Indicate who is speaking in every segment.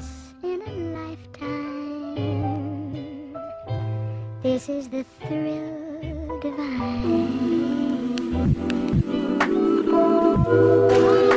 Speaker 1: once in a lifetime. This is the thrill
Speaker 2: texting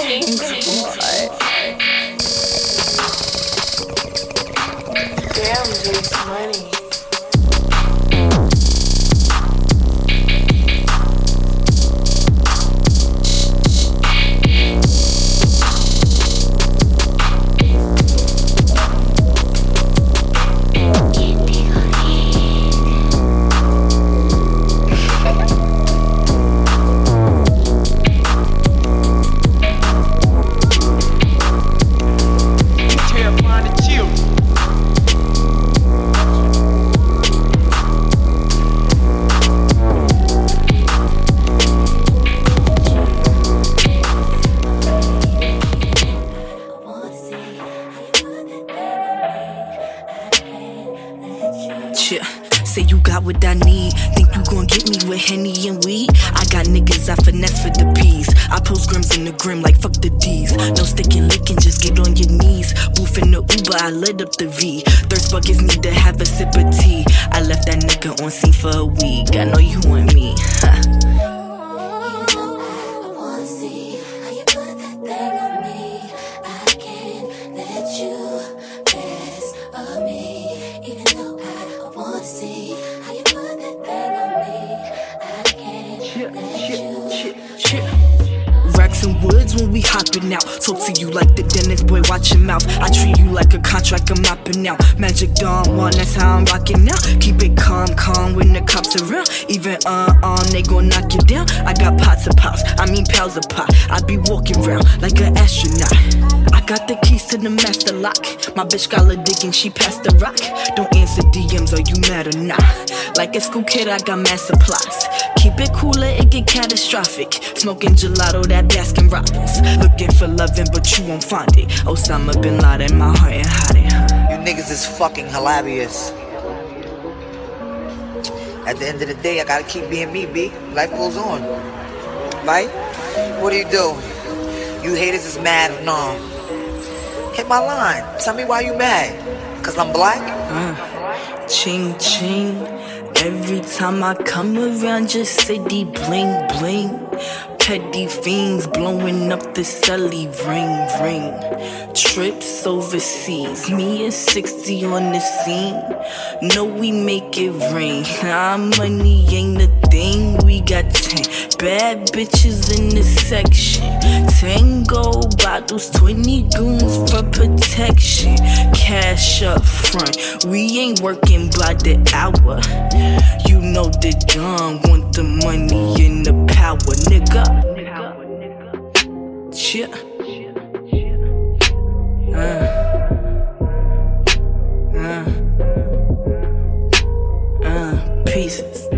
Speaker 3: Damn, Jase Money.
Speaker 4: What I need. Think you gon' get me with Henny and weed? I got niggas I finesse for the peas. I post grims in the grim like fuck the D's. No sticking licking, just get on your knees. Woof in the Uber, I lit up the V. Thirst buckets need to have a sip of tea. I left that nigga on scene for a week. I know you want me. When we hopping out. Talk to you like the dentist boy, watch your mouth. I treat you like a contract, I'm mopping out. Magic Dawn one, that's how I'm rocking now. Keep it calm, calm when the cops around. Even uh uh, they gon' knock you down. I got pots of pops, I mean pals of pot. I be walking around like an astronaut. I got the keys to the master lock. My bitch got a dick and she passed the rock. Don't answer DMs, are you mad or not? Like a school kid, I got mad supplies. Keep it cooler, it get catastrophic. Smoking gelato, that Baskin Robbins. Looking for loving, but you won't find it. Osama bin Laden, my heart and hiding.
Speaker 5: You niggas is fucking hilarious. At the end of the day, I gotta keep being me, B. Life goes on. Right? What do you do? You haters is mad no? Hit my line. Tell me why you mad. Cause I'm black?
Speaker 4: Uh, ching ching. Every time I come around, just city bling bling. Petty fiends blowing up the celly ring ring. Trips overseas, me and 60 on the scene. No, we make it rain. Our money ain't a thing. We got 10 bad bitches in the section. Tango bottles, 20 goons for protection. Cash up front, we ain't working by the hour. You know the John want the money and the power, nigga. Chill. Uh. Uh. Uh. Pieces.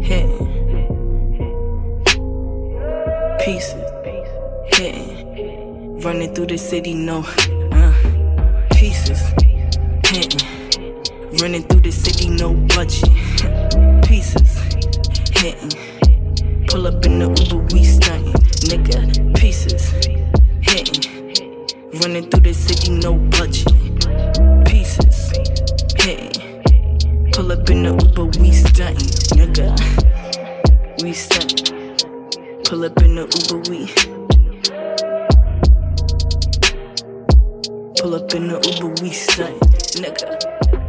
Speaker 4: Hitting. Pieces. Hitting. Running through the city, no. Uh. Pieces. Hitting. Running through the city, no budget. Pieces. Hitting. Pull up in the Uber, we we stunting. Nigga.